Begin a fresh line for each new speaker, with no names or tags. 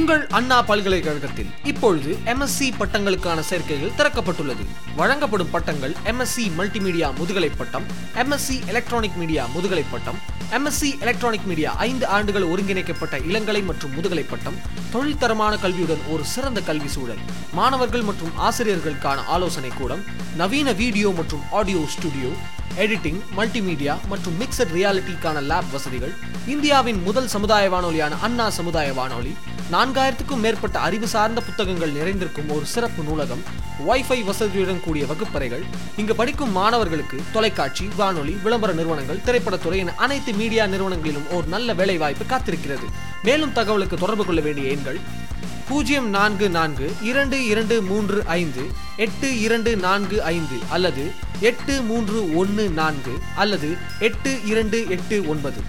உங்கள் அண்ணா பல்கலைக்கழகத்தில் இப்பொழுது எம்எஸ்சி பட்டங்களுக்கான சேர்க்கைகள் திறக்கப்பட்டுள்ளது. வழங்கப்படும் பட்டங்கள் எம்எஸ்சி மல்டிமீடியா முதுகலை பட்டம் எம்எஸ்சி எலக்ட்ரானிக் மீடியா முதுகலை பட்டம் எம்எஸ்சி எலக்ட்ரானிக் மீடியா ஐந்து ஆண்டுகள் ஒருங்கிணைக்கப்பட்ட இளங்கலை மற்றும் முதுகலை பட்டம் தொழில் தரமான கல்வியுடன் ஒரு சிறந்த கல்வி சூழல் மாணவர்கள் மற்றும் ஆசிரியர்களுக்கான ஆலோசனை கூடம் நவீன வீடியோ மற்றும் ஆடியோ ஸ்டுடியோ எடிட்டிங் மல்டிமீடியா மற்றும் மிக்சட் ரியாலிட்டிக்கான லேப் வசதிகள் இந்தியாவின் முதல் சமுதாய வானொலியான அண்ணா சமுதாய வானொலி நான்காயிரத்துக்கும் மேற்பட்ட அறிவு சார்ந்த புத்தகங்கள் நிறைந்திருக்கும் ஒரு சிறப்பு நூலகம் வைஃபை வசதியுடன் கூடிய வகுப்பறைகள் இங்கு படிக்கும் மாணவர்களுக்கு தொலைக்காட்சி வானொலி விளம்பர நிறுவனங்கள் திரைப்படத்துறை என அனைத்து மீடியா நிறுவனங்களிலும் ஒரு நல்ல வேலை வாய்ப்பு காத்திருக்கிறது. மேலும் தகவலுக்கு தொடர்பு கொள்ள வேண்டிய எண்கள் பூஜ்ஜியம் நான்கு நான்கு இரண்டு இரண்டு மூன்று ஐந்து எட்டு இரண்டு நான்கு ஐந்து அல்லது எட்டு மூன்று ஒன்று நான்கு அல்லது எட்டு இரண்டு எட்டு ஒன்பது.